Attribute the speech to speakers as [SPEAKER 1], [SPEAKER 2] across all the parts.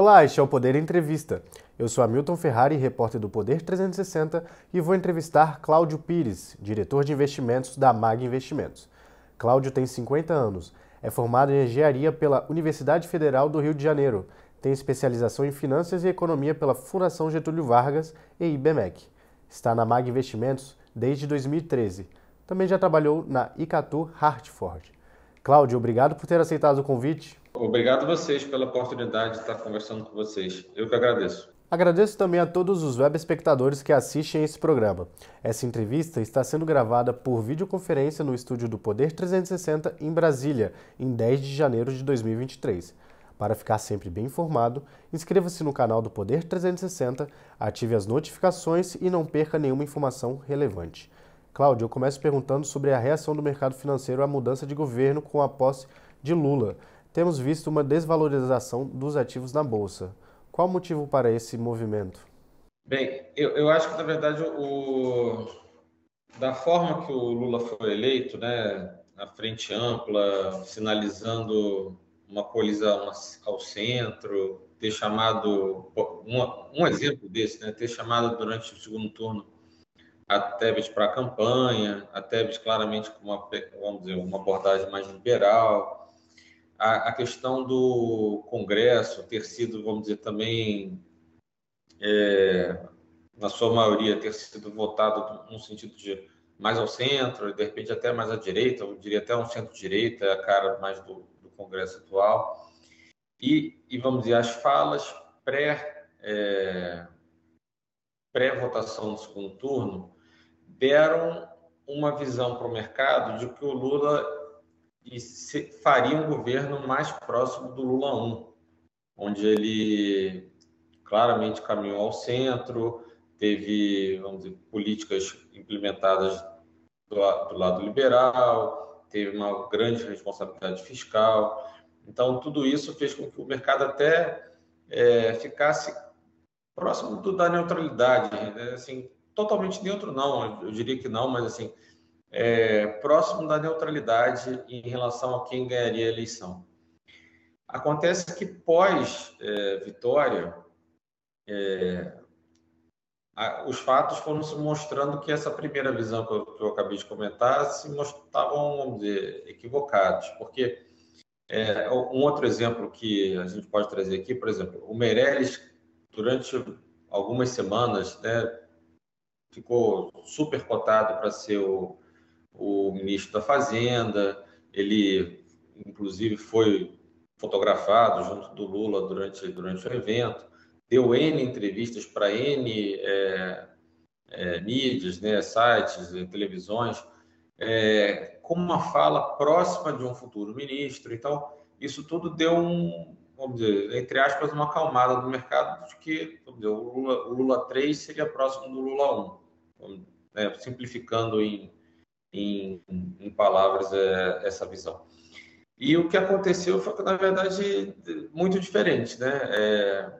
[SPEAKER 1] Olá, este é o Poder Entrevista. Eu sou Hamilton Ferrari, repórter do Poder 360, e vou entrevistar Cláudio Pires, diretor de investimentos da MAG Investimentos. Cláudio tem 50 anos, é formado em engenharia pela Universidade Federal do Rio de Janeiro, tem especialização em finanças e economia pela Fundação Getúlio Vargas e IBMEC. Está na MAG Investimentos desde 2013. Também já trabalhou na Icatu Hartford. Cláudio, obrigado por ter aceitado o convite.
[SPEAKER 2] Obrigado a vocês pela oportunidade de estar conversando com vocês. Eu que agradeço.
[SPEAKER 1] Agradeço também a todos os web espectadores que assistem esse programa. Essa entrevista está sendo gravada por videoconferência no estúdio do Poder 360 em Brasília, em 10 de janeiro de 2023. Para ficar sempre bem informado, inscreva-se no canal do Poder 360, ative as notificações e não perca nenhuma informação relevante. Cláudio, eu começo perguntando sobre a reação do mercado financeiro à mudança de governo com a posse de Lula temos visto uma desvalorização dos ativos na Bolsa. Qual o motivo para esse movimento?
[SPEAKER 2] Bem, eu, eu acho que, na verdade, o, da forma que o Lula foi eleito, né, na frente ampla, sinalizando uma colisão ao centro, ter chamado, um, um exemplo desse, né, ter chamado durante o segundo turno a Tebet para a campanha, a Tebet claramente com uma, vamos dizer, uma abordagem mais liberal, a, a questão do Congresso ter sido, vamos dizer, também, é, na sua maioria, ter sido votado no sentido de mais ao centro, de repente até mais à direita, eu diria até um centro-direita, é a cara mais do, do Congresso atual. E, e, vamos dizer, as falas pré, é, pré-votação do segundo turno deram uma visão para o mercado de que o Lula faria um governo mais próximo do Lula 1, onde ele claramente caminhou ao centro, teve, vamos dizer, políticas implementadas do, do lado liberal, teve uma grande responsabilidade fiscal. Então, tudo isso fez com que o mercado até é, ficasse próximo do, da neutralidade, né? assim, totalmente neutro não, eu diria que não, mas assim, é, próximo da neutralidade em relação a quem ganharia a eleição. Acontece que pós-vitória, é, é, os fatos foram se mostrando que essa primeira visão que eu, que eu acabei de comentar se mostravam, vamos dizer, equivocados, porque é, um outro exemplo que a gente pode trazer aqui, por exemplo, o Meirelles, durante algumas semanas, né, ficou super cotado para ser o, o ministro da Fazenda, ele inclusive foi fotografado junto do Lula durante, durante o evento, deu N entrevistas para N é, é, mídias, né, sites, televisões, é, com uma fala próxima de um futuro ministro. Então, isso tudo deu um, vamos dizer, entre aspas, uma acalmada do mercado de que dizer, o, Lula, o Lula 3 seria próximo do Lula 1, né, simplificando em, em, em palavras é, essa visão. E o que aconteceu foi, na verdade, muito diferente, né? É,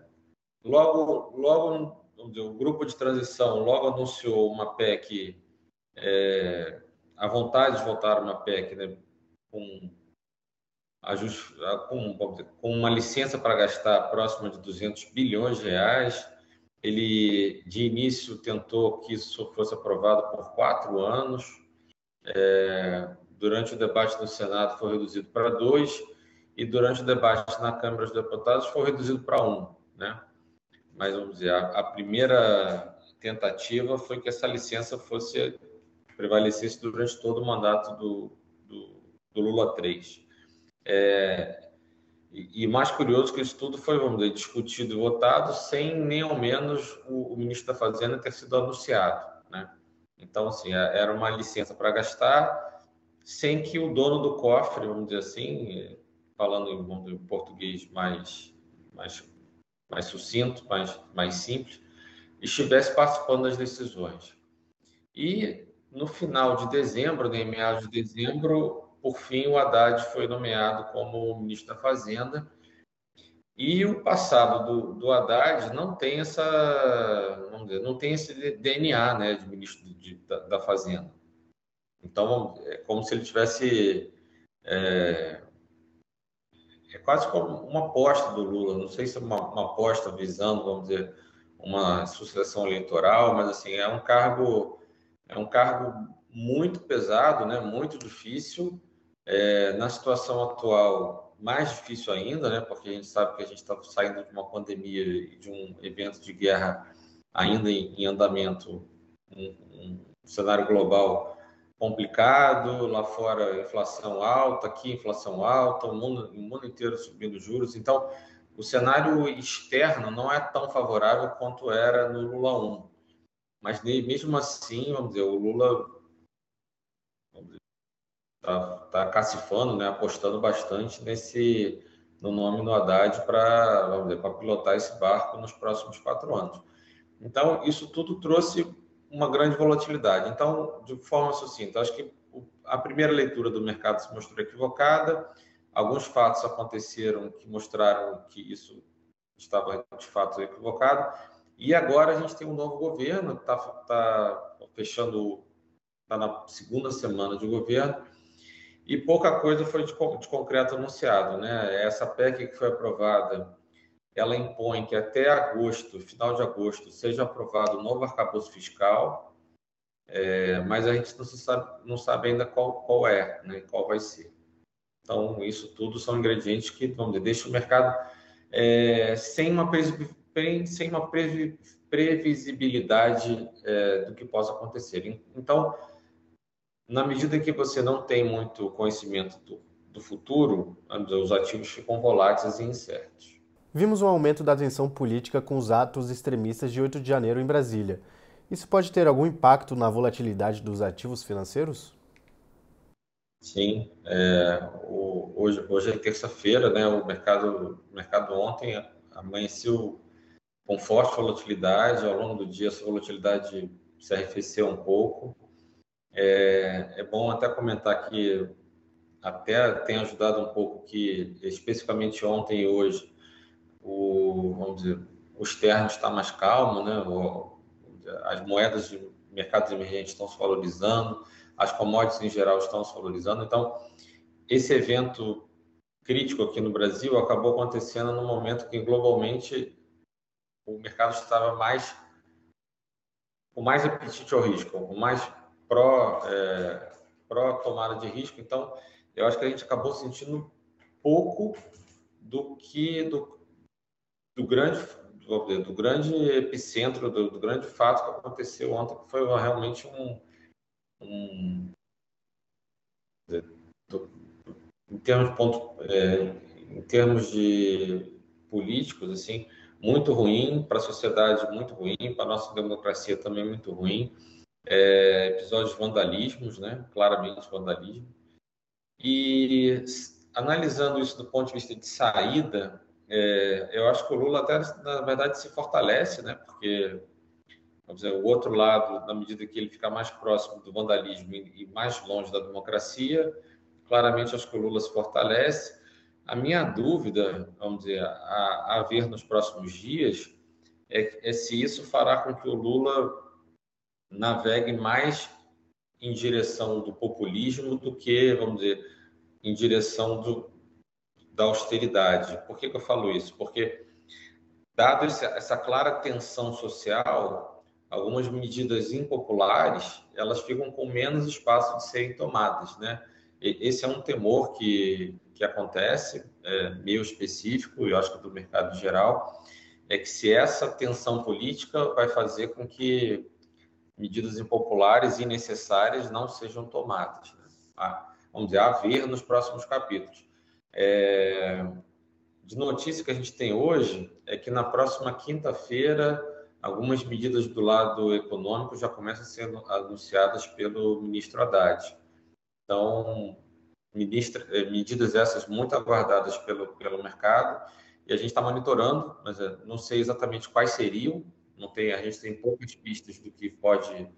[SPEAKER 2] logo, logo o grupo de transição logo anunciou uma PEC, é, a vontade de votar uma PEC, né, com, ajuste, com, com uma licença para gastar próxima de 200 bilhões de reais. Ele, de início, tentou que isso fosse aprovado por quatro anos, é, durante o debate no Senado foi reduzido para dois e durante o debate na Câmara dos Deputados foi reduzido para um, né? Mas vamos dizer, a, a primeira tentativa foi que essa licença fosse prevalecesse durante todo o mandato do, do, do Lula 3. É, e, mais curioso que isso tudo foi, vamos dizer, discutido e votado sem nem ao menos o, o ministro da Fazenda ter sido anunciado, né? Então, assim, é, era uma licença para gastar sem que o dono do cofre, vamos dizer assim, falando em português mais, mais, mais sucinto, mais, mais simples, estivesse participando das decisões. E no final de dezembro, né, em meados de dezembro, por fim, o Haddad foi nomeado como ministro da Fazenda e o passado do, do Haddad não tem essa, vamos dizer, não tem esse DNA, né, de ministro de, da, da, Fazenda. Então é como se ele tivesse, é, é quase como uma aposta do Lula. Não sei se é uma, uma aposta visando, vamos dizer, uma sucessão eleitoral, mas assim é um cargo é um cargo muito pesado, né? Muito difícil. É, na situação atual, mais difícil ainda, né? Porque a gente sabe que a gente está saindo de uma pandemia e de um evento de guerra ainda em, em andamento, um, um cenário global complicado, lá fora inflação alta, aqui inflação alta, o mundo, o mundo inteiro subindo juros. Então, o cenário externo não é tão favorável quanto era no Lula 1. Mas mesmo assim, vamos dizer, o Lula tá cacifando, né, apostando bastante nesse no nome do Haddad para pilotar esse barco nos próximos quatro anos. Então, isso tudo trouxe uma grande volatilidade. Então, de forma sucinta, acho que a primeira leitura do mercado se mostrou equivocada, alguns fatos aconteceram que mostraram que isso estava de fato equivocado, e agora a gente tem um novo governo, está tá fechando, está na segunda semana de governo, e pouca coisa foi de, de concreto anunciado. Né? Essa PEC que foi aprovada ela impõe que até agosto, final de agosto, seja aprovado o novo arcabouço fiscal, é, mas a gente não, sabe, não sabe ainda qual, qual é, né, qual vai ser. Então, isso tudo são ingredientes que, dizer, deixam o mercado é, sem uma, sem uma previsibilidade é, do que possa acontecer. Então, na medida que você não tem muito conhecimento do, do futuro, os ativos ficam voláteis e incertos.
[SPEAKER 1] Vimos um aumento da tensão política com os atos extremistas de 8 de janeiro em Brasília. Isso pode ter algum impacto na volatilidade dos ativos financeiros?
[SPEAKER 2] Sim, é, o, hoje, hoje é terça-feira, né? O mercado, o mercado ontem amanheceu com forte volatilidade. Ao longo do dia, essa volatilidade se arrefeceu um pouco. É, é bom até comentar que até tem ajudado um pouco que, especificamente ontem e hoje, o, vamos dizer, o externo está mais calmo, né? O, as moedas de mercados emergentes estão se valorizando, as commodities em geral estão se valorizando. Então, esse evento crítico aqui no Brasil acabou acontecendo no momento que globalmente o mercado estava mais com mais apetite ao risco, com mais pró, é, pró tomada de risco. Então, eu acho que a gente acabou sentindo pouco do que do, do grande do, do grande epicentro do, do, grande fato que aconteceu ontem que foi realmente um, um do, em termos de ponto é, em termos de políticos assim muito ruim para a sociedade muito ruim para a nossa democracia também muito ruim é, episódios de vandalismos né claramente vandalismo e analisando isso do ponto de vista de saída é, eu acho que o Lula até, na verdade, se fortalece, né? Porque, dizer, o outro lado, na medida que ele fica mais próximo do vandalismo e mais longe da democracia, claramente acho que o Lula se fortalece. A minha dúvida, vamos dizer, a, a ver nos próximos dias, é, é se isso fará com que o Lula navegue mais em direção do populismo do que, vamos dizer, em direção do, da austeridade. Por que, que eu falo isso? Porque, dado essa clara tensão social, algumas medidas impopulares elas ficam com menos espaço de serem tomadas, né? Esse é um temor que, que acontece, é, meio específico, eu acho que do mercado geral, é que se essa tensão política vai fazer com que medidas impopulares e necessárias não sejam tomadas. Né? Ah, vamos dizer, a ver nos próximos capítulos. É, de notícia que a gente tem hoje é que na próxima quinta-feira algumas medidas do lado econômico já começam a ser anunciadas pelo ministro Haddad. Então, ministra, é, medidas essas muito aguardadas pelo, pelo mercado e a gente está monitorando, mas é, não sei exatamente quais seriam. Não tem, a gente tem poucas pistas do que pode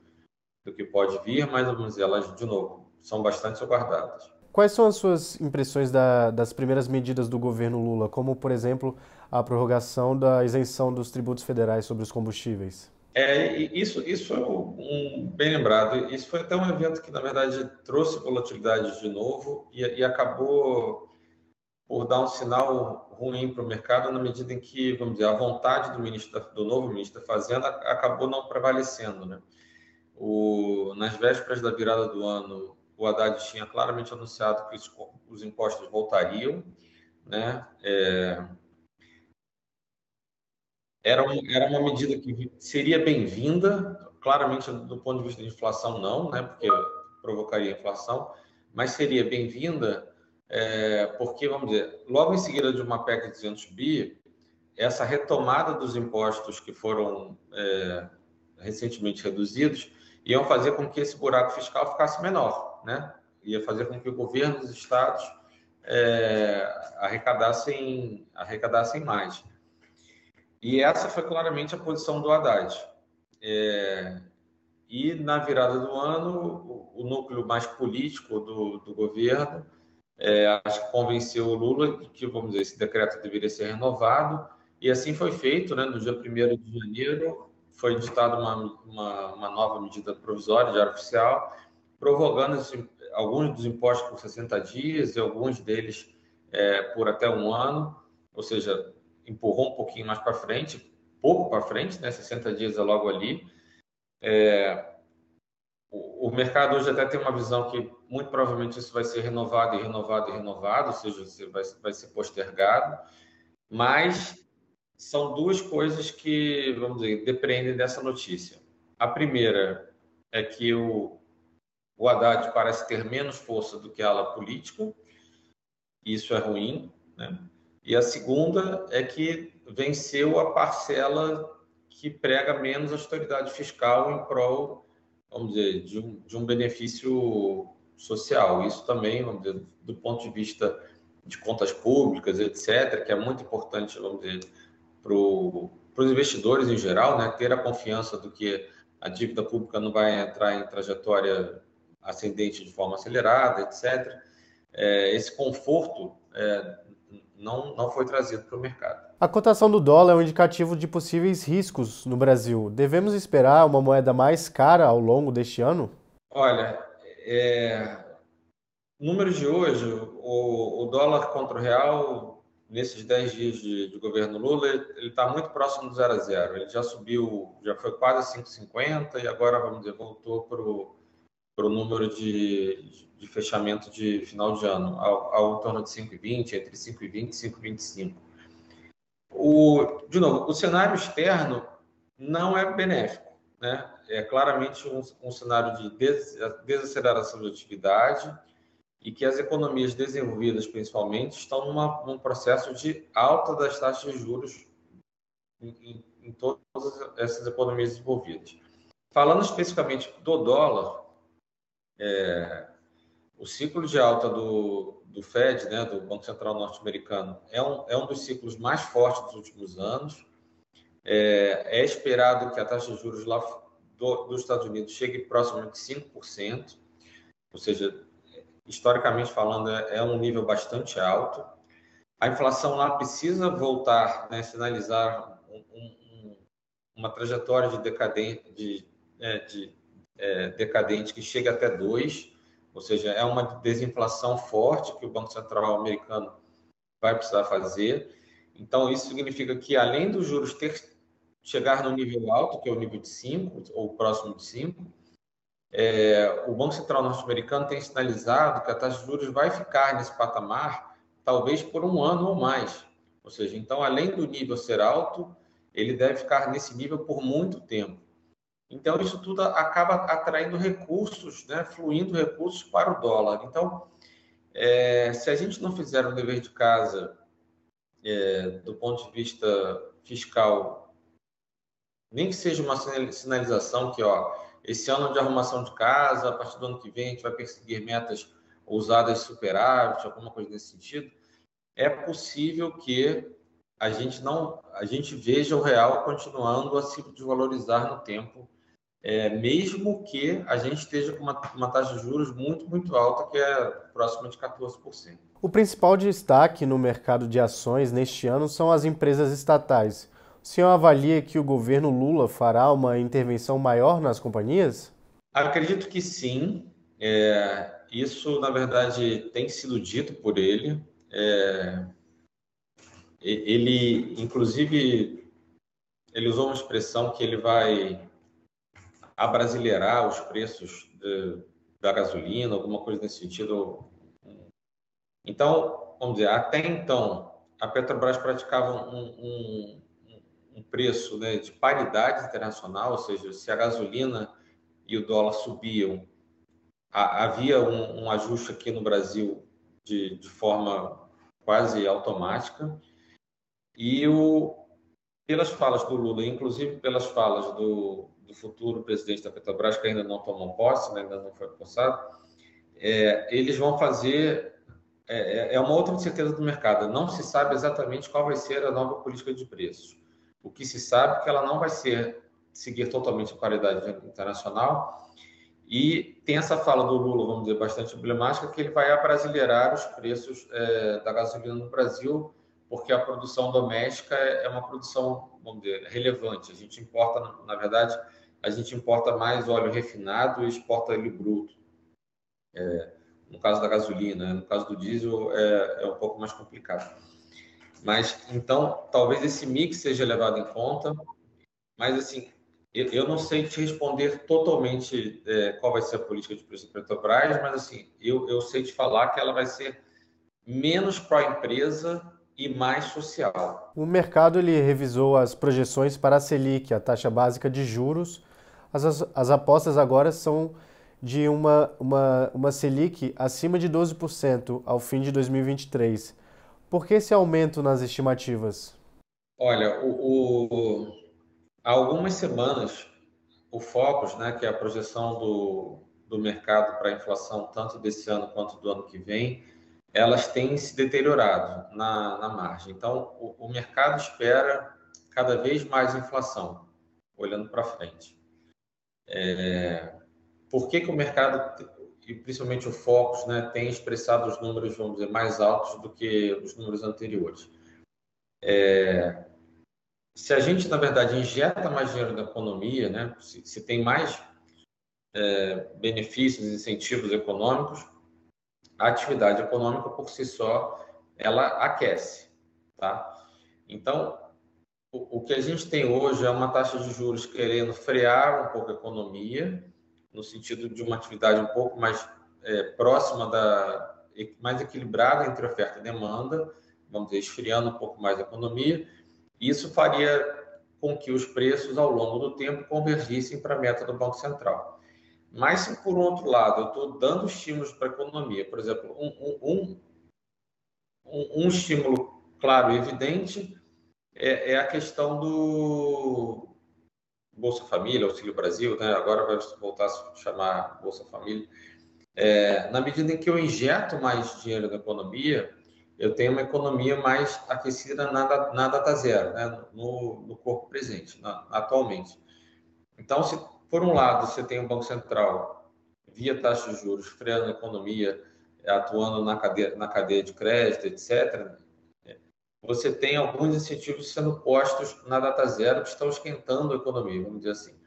[SPEAKER 2] do que pode vir, mas vamos dizer, elas de novo são bastante aguardadas.
[SPEAKER 1] Quais são as suas impressões da, das primeiras medidas do governo Lula, como, por exemplo, a prorrogação da isenção dos tributos federais sobre os combustíveis?
[SPEAKER 2] É, isso, isso é um, bem lembrado. Isso foi até um evento que, na verdade, trouxe volatilidade de novo e, e acabou por dar um sinal ruim para o mercado na medida em que, vamos dizer, a vontade do ministro do novo ministro da Fazenda acabou não prevalecendo, né? O, nas vésperas da virada do ano, o Haddad tinha claramente anunciado que os, os impostos voltariam, né? É, era, um, era uma medida que seria bem-vinda, claramente do ponto de vista de inflação não, né? Porque provocaria inflação, mas seria bem-vinda é, porque, vamos dizer, logo em seguida de uma PEC de 200 bi, essa retomada dos impostos que foram é, recentemente reduzidos iam fazer com que esse buraco fiscal ficasse menor, né? Ia fazer com que o governo e os estados é, arrecadassem, arrecadassem mais. E essa foi claramente a posição do Haddad. É, e na virada do ano, o, o núcleo mais político do, do governo é, acho que convenceu o Lula que, vamos dizer, esse decreto deveria ser renovado, e assim foi feito, né? No dia 1 de janeiro, foi editada uma, uma, uma, nova medida provisória área oficial, prorrogando esse, alguns dos impostos por 60 dias e alguns deles é, por até um ano, ou seja, empurrou um pouquinho mais para frente, pouco para frente, né? 60 dias é logo ali. É, o, mercado hoje até tem uma visão que muito provavelmente isso vai ser renovado e renovado e renovado, ou seja, vai, vai ser postergado, mas são duas coisas que, vamos dizer, dependem dessa notícia. A primeira é que o, o Haddad parece ter menos força do que a ala política, isso é ruim, né? E a segunda é que venceu a parcela que prega menos austeridade fiscal em prol, vamos dizer, de um, de um benefício social. Isso também, vamos dizer, do ponto de vista de contas públicas, etc., que é muito importante, vamos dizer, para os investidores em geral, né, ter a confiança do que a dívida pública não vai entrar em trajetória ascendente de forma acelerada, etc. É, esse conforto é, não, não foi trazido para o mercado.
[SPEAKER 1] A cotação do dólar é um indicativo de possíveis riscos no Brasil. Devemos esperar uma moeda mais cara ao longo deste ano?
[SPEAKER 2] Olha, é, números de hoje, o, o, dólar contra o real, nesses 10 dias de, de governo Lula, ele está muito próximo do zero a zero. Ele já subiu, já foi quase 5,50 e agora, vamos dizer, voltou para o número de, de fechamento de final de ano, ao, ao torno de 5,20, entre 5,20 e 5,25. O, de novo, o cenário externo não é benéfico, né? é claramente um, um cenário de des, desaceleração de atividade e que as economias desenvolvidas, principalmente, estão numa, num processo de alta das taxas de juros em, em, em todas essas economias desenvolvidas. Falando especificamente do dólar, é, o ciclo de alta do, do Fed, né, do Banco Central Norte-Americano, é um, é um dos ciclos mais fortes dos últimos anos. É, é esperado que a taxa de juros lá do, dos Estados Unidos chegue próximo de 5%, ou seja, historicamente falando, é, é um nível bastante alto. A inflação lá precisa voltar, né, sinalizar um, um, uma trajetória de decadente, de, é, de é, decadente que chega até 2, ou seja, é uma desinflação forte que o Banco Central americano vai precisar fazer. Então, isso significa que, além dos juros ter chegar no nível alto, que é o nível de 5, ou próximo de 5, é, o Banco Central norte-americano tem sinalizado que a taxa de juros vai ficar nesse patamar talvez por um ano ou mais. Ou seja, então, além do nível ser alto, ele deve ficar nesse nível por muito tempo. Então, isso tudo acaba atraindo recursos, né, fluindo recursos para o dólar. Então, é, se a gente não fizer o dever de casa é, do ponto de vista fiscal nem que seja uma sinalização que, ó, esse ano de arrumação de casa, a partir do ano que vem a gente vai perseguir metas ousadas superávit, alguma coisa nesse sentido, é possível que a gente não, a gente veja o real continuando a se desvalorizar no tempo, é, mesmo que a gente esteja com uma, uma taxa de juros muito, muito alta, que é próxima de 14%.
[SPEAKER 1] O principal destaque no mercado de ações neste ano são as empresas estatais. O senhor avalia que o governo Lula fará uma intervenção maior nas companhias?
[SPEAKER 2] Acredito que sim. É, isso, na verdade, tem sido dito por ele. é, ele, inclusive, ele usou uma expressão que ele vai abrasileirar os preços de, da gasolina, alguma coisa nesse sentido. Então, vamos dizer, até então, a Petrobras praticava um, um, um preço né, de paridade internacional, ou seja, se a gasolina e o dólar subiam, havia um, um ajuste aqui no Brasil de, de forma quase automática. E o, pelas falas do Lula, inclusive pelas falas do, do futuro presidente da Petrobras, que ainda não tomou posse, né, ainda não foi possado, é, eles vão fazer. É, é, é uma outra incerteza do mercado. Não se sabe exatamente qual vai ser a nova política de preços. O que se sabe é que ela não vai ser seguir totalmente a paridade internacional. E tem essa fala do Lula, vamos dizer, bastante emblemática, que ele vai abrasileirar os preços é, da gasolina no Brasil, porque a produção doméstica é uma produção, vamos dizer, relevante. A gente importa, na verdade, a gente importa mais óleo refinado e exporta óleo bruto. É, no caso da gasolina, né? no caso do diesel é, é um pouco mais complicado. Mas então, talvez esse mix seja levado em conta, mas assim, eu, não sei te responder totalmente é, qual vai ser a política de preço da Petrobras, mas assim, eu, eu sei te falar que ela vai ser menos pró-empresa e mais social.
[SPEAKER 1] O mercado ele revisou as projeções para a Selic, a taxa básica de juros, as, as apostas agora são de uma, uma, uma Selic acima de 12% ao fim de 2023. Por que esse aumento nas estimativas?
[SPEAKER 2] Olha, o, o, há algumas semanas, o Focus, né, que é a projeção do, do mercado para a inflação, tanto desse ano quanto do ano que vem, elas têm se deteriorado na, na margem. Então, o, o mercado espera cada vez mais inflação, olhando para frente. É, por que, que o mercado, e principalmente o Focus, né, tem expressado os números, vamos dizer, mais altos do que os números anteriores? É, se a gente, na verdade, injeta mais dinheiro na economia, né, se, se tem mais é, benefícios, incentivos econômicos, a atividade econômica por si só, ela aquece, tá? Então, o, que a gente tem hoje é uma taxa de juros querendo frear um pouco a economia, no sentido de uma atividade um pouco mais é, próxima da mais equilibrada entre oferta e demanda, vamos dizer, esfriando um pouco mais a economia. Isso faria com que os preços ao longo do tempo convergissem para a meta do Banco Central. Mas se por outro lado eu estou dando estímulos para a economia, por exemplo, um, um, um, um estímulo claro e evidente é, é a questão do Bolsa Família, Auxílio Brasil, né? agora vai voltar a chamar Bolsa Família. É, na medida em que eu injeto mais dinheiro na economia, eu tenho uma economia mais aquecida na, na data zero, né? no, no corpo presente, na, atualmente. Então, se por um lado você tem o Banco Central via taxa de juros freando a economia, atuando na cadeia, na cadeia de crédito, etc., você tem alguns incentivos sendo postos na data zero que estão esquentando a economia, vamos dizer assim.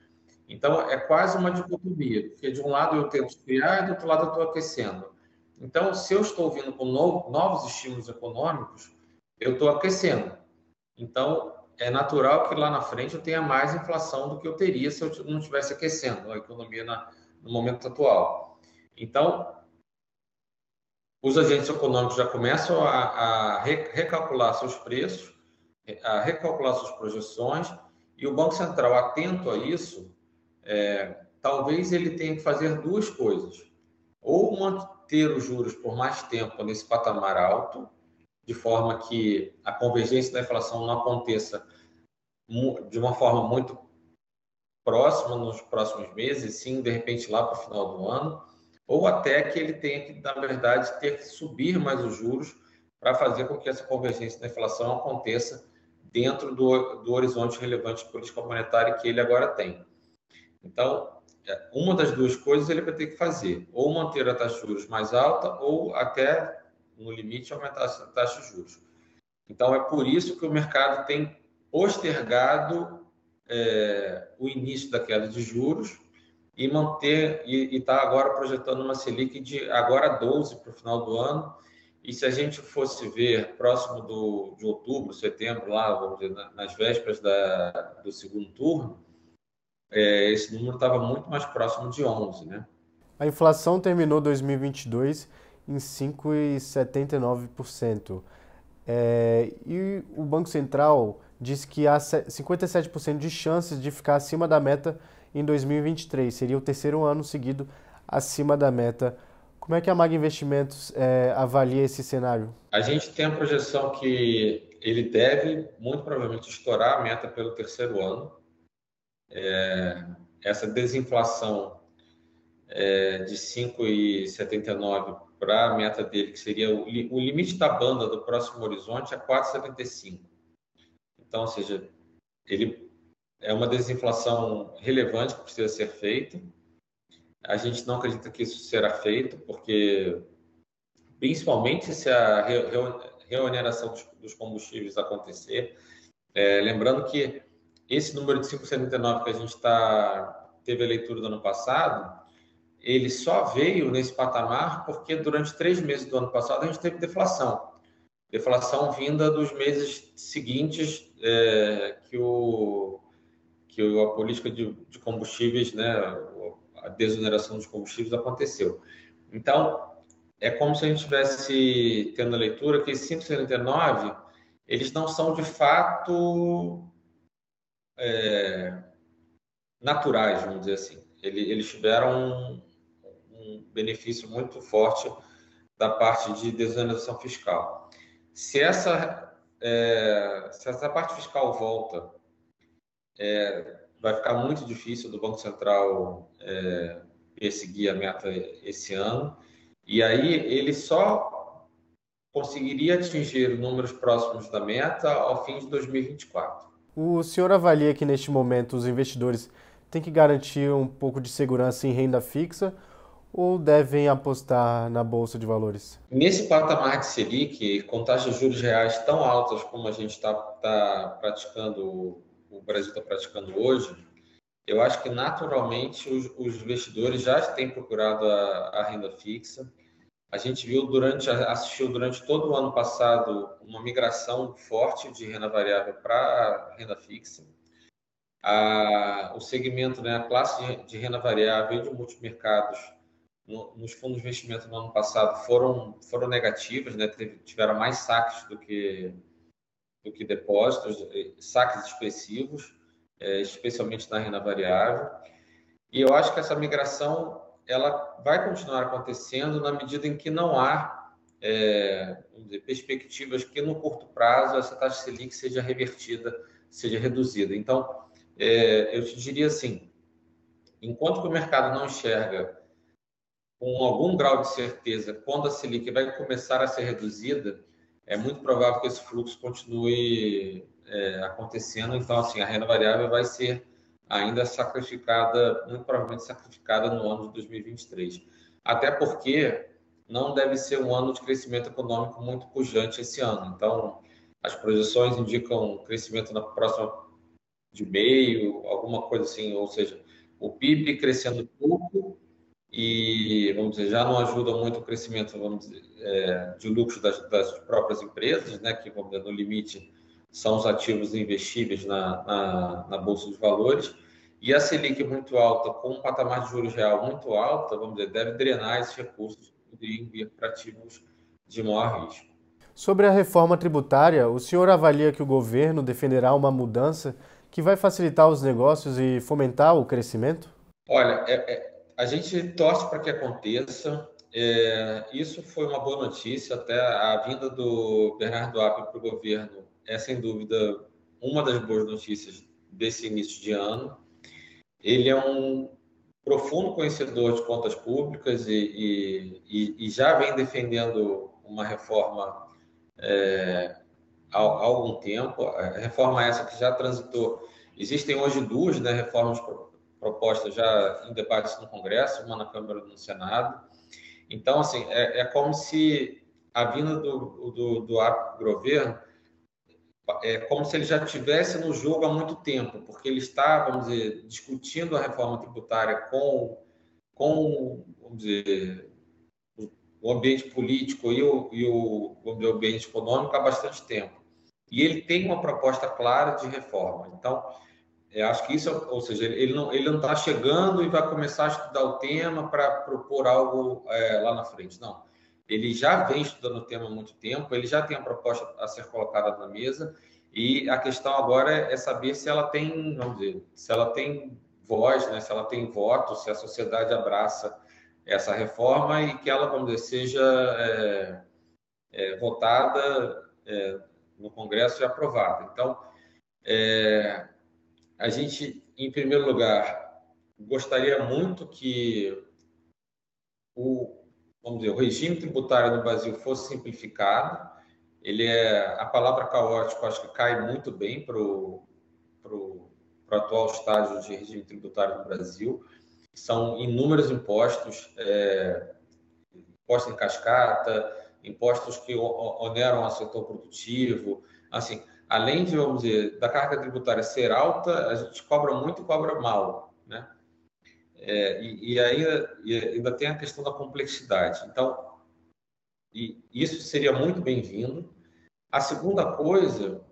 [SPEAKER 2] Então, é quase uma dicotomia, porque de um lado eu tento criar e do outro lado eu estou aquecendo. Então, se eu estou vindo com novos estímulos econômicos, eu estou aquecendo. Então, é natural que lá na frente eu tenha mais inflação do que eu teria se eu não estivesse aquecendo a economia na, no momento atual. Então, os agentes econômicos já começam a, a recalcular seus preços, a recalcular suas projeções, e o Banco Central, atento a isso, é, talvez ele tenha que fazer duas coisas. Ou manter os juros por mais tempo nesse patamar alto, de forma que a convergência da inflação não aconteça de uma forma muito próxima nos próximos meses, sim, de repente lá para o final do ano, ou até que ele tenha que, na verdade, ter que subir mais os juros para fazer com que essa convergência da inflação aconteça dentro do, do horizonte relevante de política monetária que ele agora tem. Então, é, uma das duas coisas ele vai ter que fazer, ou manter a taxa de juros mais alta, ou até, no limite, aumentar a taxa de juros. Então, é por isso que o mercado tem postergado é, o início da queda de juros e manter e está agora projetando uma Selic de agora 12 para o final do ano E se a gente fosse ver próximo do, de outubro, setembro, lá, vamos dizer, nas vésperas da, do segundo turno, é, esse número estava muito mais próximo de 11, né?
[SPEAKER 1] A inflação terminou 2022 em 5,79%. É, e o Banco Central disse que há 57% de chances de ficar acima da meta em 2023. Seria o terceiro ano seguido acima da meta. Como é que a Mag Investimentos é, avalia esse cenário?
[SPEAKER 2] A gente tem a projeção que ele deve, muito provavelmente, estourar a meta pelo terceiro ano. É, essa desinflação é, de 5,79 para a meta dele, que seria o, o, limite da banda do próximo horizonte, é 4,75. Então, ou seja, ele é uma desinflação relevante que precisa ser feita. A gente não acredita que isso será feito, porque principalmente se a reoneração dos combustíveis acontecer, é, lembrando que esse número de 5,79 que a gente tá, teve a leitura do ano passado, ele só veio nesse patamar porque durante três meses do ano passado a gente teve deflação. Deflação vinda dos meses seguintes é, que, o, que a política de, de combustíveis, né, a desoneração dos combustíveis aconteceu. Então, é como se a gente estivesse tendo a leitura que esses 5,79 eles não são de fato é, naturais, vamos dizer assim. Eles tiveram um benefício muito forte da parte de desoneração fiscal. Se essa, é, se essa parte fiscal volta, é, vai ficar muito difícil do Banco Central é, perseguir a meta esse ano, e aí ele só conseguiria atingir números próximos da meta ao fim de 2024.
[SPEAKER 1] O senhor avalia que neste momento os investidores têm que garantir um pouco de segurança em renda fixa ou devem apostar na bolsa de valores?
[SPEAKER 2] Nesse patamar de Selic, com taxas de juros reais tão altas como a gente está tá praticando, o Brasil está praticando hoje, eu acho que naturalmente os, os investidores já têm procurado a, a, renda fixa. A gente viu durante, assistiu durante todo o ano passado uma migração forte de renda variável para renda fixa. A, o segmento, né, a classe de, renda variável e de multimercados no, nos fundos de investimento no ano passado foram, foram negativas, né? tiveram mais saques do que, do que depósitos, saques expressivos, é, especialmente na renda variável. E eu acho que essa migração ela vai continuar acontecendo na medida em que não há é, dizer, perspectivas que no curto prazo essa taxa Selic seja revertida, seja reduzida. Então, é, eu te diria assim, enquanto que o mercado não enxerga com algum grau de certeza, quando a Selic vai começar a ser reduzida, é muito provável que esse fluxo continue é, acontecendo. Então, assim, a renda variável vai ser ainda sacrificada, muito provavelmente sacrificada no ano de 2023. Até porque não deve ser um ano de crescimento econômico muito pujante esse ano. Então, as projeções indicam crescimento na próxima de meio, alguma coisa assim, ou seja, o PIB crescendo pouco e, vamos dizer, já não ajuda muito o crescimento, vamos dizer, é, de lucros das, das, próprias empresas, né, que, vamos dizer, no limite são os ativos investíveis na, na, na, Bolsa de Valores, e a Selic muito alta, com um patamar de juros real muito alta, vamos dizer, deve drenar esses recursos que poderiam para ativos de maior risco.
[SPEAKER 1] Sobre a reforma tributária, o senhor avalia que o governo defenderá uma mudança que vai facilitar os negócios e fomentar o crescimento?
[SPEAKER 2] Olha, é, é a gente torce para que aconteça. É, isso foi uma boa notícia. Até a vinda do Bernardo App para o governo é, sem dúvida, uma das boas notícias desse início de ano. Ele é um profundo conhecedor de contas públicas e, e, e já vem defendendo uma reforma é, há, há, algum tempo. A reforma essa que já transitou. Existem hoje duas né, reformas propostas já em debates no Congresso, uma na Câmara e no Senado. Então, assim, é, é como se a vinda do, do, do governo é como se ele já tivesse no jogo há muito tempo, porque ele está, vamos dizer, discutindo a reforma tributária com, com vamos dizer, o ambiente político e o, e o, o ambiente econômico há bastante tempo. E ele tem uma proposta clara de reforma. Então, eu acho que isso, ou seja, ele não ele não está chegando e vai começar a estudar o tema para propor algo é, lá na frente. Não, ele já vem estudando o tema há muito tempo, ele já tem a proposta a ser colocada na mesa e a questão agora é saber se ela tem, vamos dizer, se ela tem voz, né, se ela tem voto, se a sociedade abraça essa reforma e que ela, vamos dizer, seja é, é, votada é, no Congresso e aprovada. Então, é, a gente, em primeiro lugar, gostaria muito que o, vamos dizer, o regime tributário no Brasil fosse simplificado. Ele é a palavra caótico, acho que cai muito bem para o atual estágio de regime tributário no Brasil. São inúmeros impostos, é, em cascata, impostos que oneram o setor produtivo. Assim, além de, vamos dizer, da carga tributária ser alta, a gente cobra muito e cobra mal, né? É, e, e, ainda, e ainda tem a questão da complexidade. Então, isso seria muito bem-vindo. A segunda coisa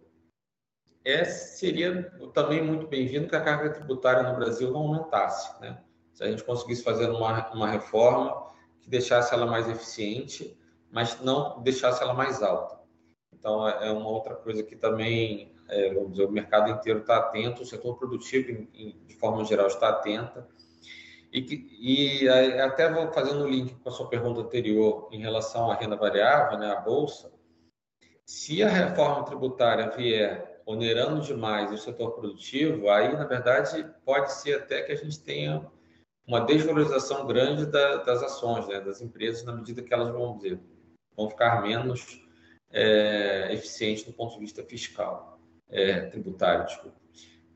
[SPEAKER 2] é seria também muito bem-vindo que a carga tributária no Brasil não aumentasse, né? Se a gente conseguisse fazer uma, uma reforma que deixasse ela mais eficiente, mas não deixasse ela mais alta. Então, é, é uma outra coisa que também, é, vamos dizer, o mercado inteiro está atento, o setor produtivo, em, em, de forma geral, está atento. E, que, e até vou fazendo o link com a sua pergunta anterior em relação à renda variável, né, à Bolsa. Se a reforma tributária vier onerando demais o setor produtivo, aí, na verdade, pode ser até que a gente tenha uma desvalorização grande da, das ações, né, das empresas, na medida que elas vão dizer, vão ficar menos é, eficientes do ponto de vista fiscal, é, tributário, desculpa.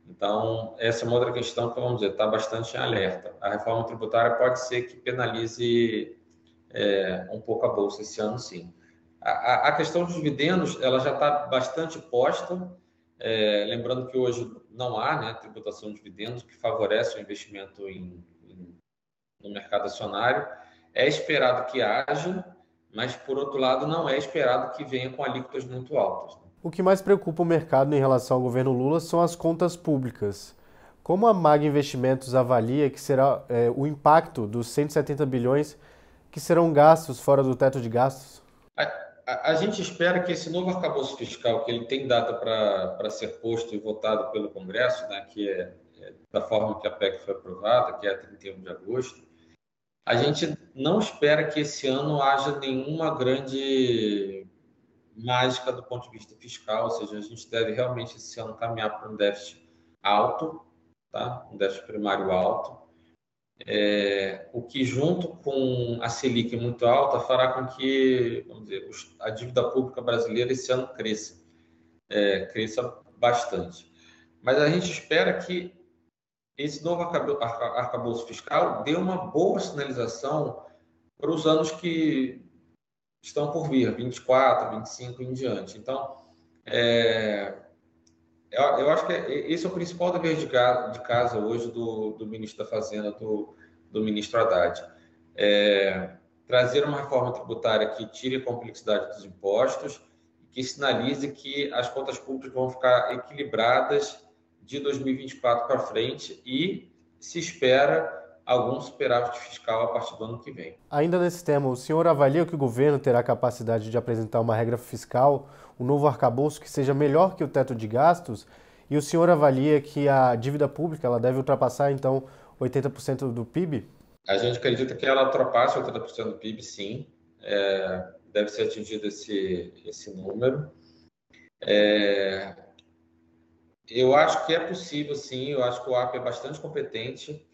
[SPEAKER 2] Então, essa é uma outra questão que, vamos dizer, está bastante em alerta. A reforma tributária pode ser que penalize é, um pouco a Bolsa esse ano, sim. A, a questão dos dividendos, ela já está bastante posta, é, lembrando que hoje não há né, tributação de dividendos que favorece o investimento em, em, no mercado acionário. É esperado que haja, mas por outro lado não é esperado que venha com alíquotas muito altas. Né?
[SPEAKER 1] O que mais preocupa o mercado em relação ao governo Lula são as contas públicas. Como a Mag Investimentos avalia que será é, o impacto dos 170 bilhões que serão gastos fora do teto de gastos?
[SPEAKER 2] A, a, a gente espera que esse novo arcabouço fiscal, que ele tem data para ser posto e votado pelo Congresso, né, que é, é da forma que a PEC foi aprovada, que é 31 de agosto, a gente não espera que esse ano haja nenhuma grande mágica do ponto de vista fiscal, ou seja, a gente deve realmente esse ano caminhar para um déficit alto, tá? um déficit primário alto, é, o que junto com a Selic muito alta fará com que, vamos dizer, a dívida pública brasileira esse ano cresça, é, cresça bastante. Mas a gente espera que esse novo arcabouço fiscal deu uma boa sinalização para os anos que estão por vir, 24, 25 em diante. Então, é, eu acho que esse é o principal dever de casa hoje do, do ministro da Fazenda, do, do ministro Haddad. É, trazer uma reforma tributária que tire a complexidade dos impostos, que sinalize que as contas públicas vão ficar equilibradas de 2024 para frente e se espera algum superávit fiscal a partir do ano que vem.
[SPEAKER 1] Ainda nesse tema, o senhor avalia que o governo terá capacidade de apresentar uma regra fiscal, um novo arcabouço que seja melhor que o teto de gastos? E o senhor avalia que a dívida pública ela deve ultrapassar, então, 80% do PIB?
[SPEAKER 2] A gente acredita que ela ultrapasse 80% do PIB, sim. É, deve ser atingido esse, esse número. É, eu acho que é possível, sim. Eu acho que o AP é bastante competente.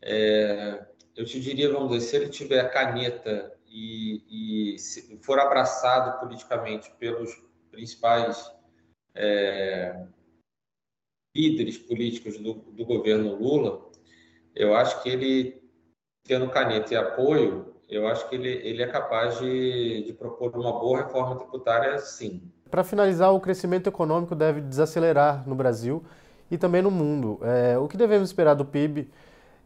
[SPEAKER 2] É, eu te diria, vamos dizer, se ele tiver a caneta e, e for abraçado politicamente pelos principais é, líderes políticos do, do, governo Lula, eu acho que ele, tendo caneta e apoio, eu acho que ele, ele é capaz de, de propor uma boa reforma tributária, sim.
[SPEAKER 1] Para finalizar, o crescimento econômico deve desacelerar no Brasil e também no mundo. É, o que devemos esperar do PIB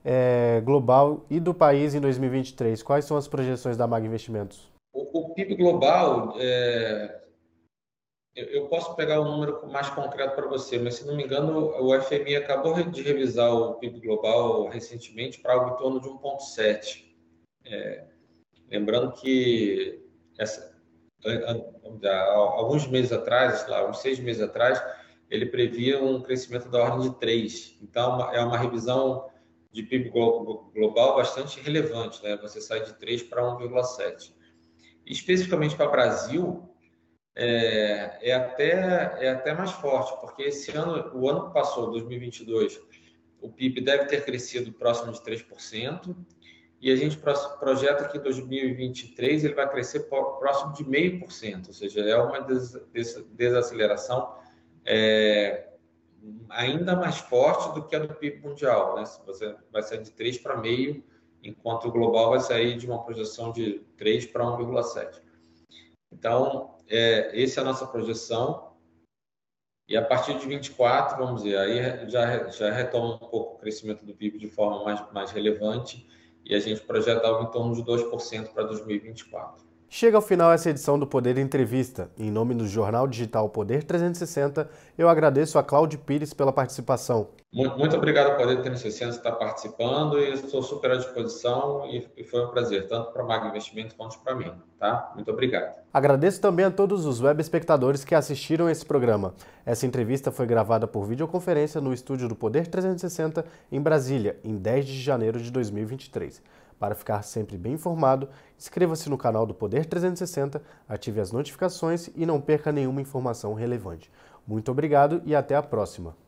[SPEAKER 1] é, global e do país em 2023? Quais são as projeções da Mag Investimentos?
[SPEAKER 2] O, o PIB global, é, eu, eu, posso pegar um número mais concreto para você, mas se não me engano, o FMI acabou de revisar o PIB global recentemente para algo em torno de 1,7. É, lembrando que essa, alguns meses atrás, lá, uns seis meses atrás, ele previa um crescimento da ordem de 3. Então, é uma revisão de PIB global bastante relevante, né? Você sai de 3 para 1,7. Especificamente para o Brasil, é, é, até, é até mais forte, porque esse ano, o ano que passou, 2022, o PIB deve ter crescido próximo de 3%, e a gente projeta que em 2023 ele vai crescer próximo de 0,5%, ou seja, é uma desaceleração é, ainda mais forte do que a do PIB mundial. Né? Você vai sair de 3 para meio, enquanto o global vai sair de uma projeção de 3 para 1,7. Então, é, essa é a nossa projeção. E a partir de 24, vamos dizer, aí já, já retoma um pouco o crescimento do PIB de forma mais, mais relevante e a gente projeta algo em torno de 2% para 2024.
[SPEAKER 1] Chega ao final essa edição do Poder Entrevista. Em nome do jornal digital Poder 360, eu agradeço a Cláudio Pires pela participação.
[SPEAKER 2] Muito, obrigado, Poder 360, estar participando e estou super à disposição e, e foi um prazer, tanto para a Mag Investimento quanto para mim, tá? Muito obrigado.
[SPEAKER 1] Agradeço também a todos os web espectadores que assistiram esse programa. Essa entrevista foi gravada por videoconferência no estúdio do Poder 360 em Brasília, em 10 de janeiro de 2023. Para ficar sempre bem informado, inscreva-se no canal do Poder 360, ative as notificações e não perca nenhuma informação relevante. Muito obrigado e até a próxima!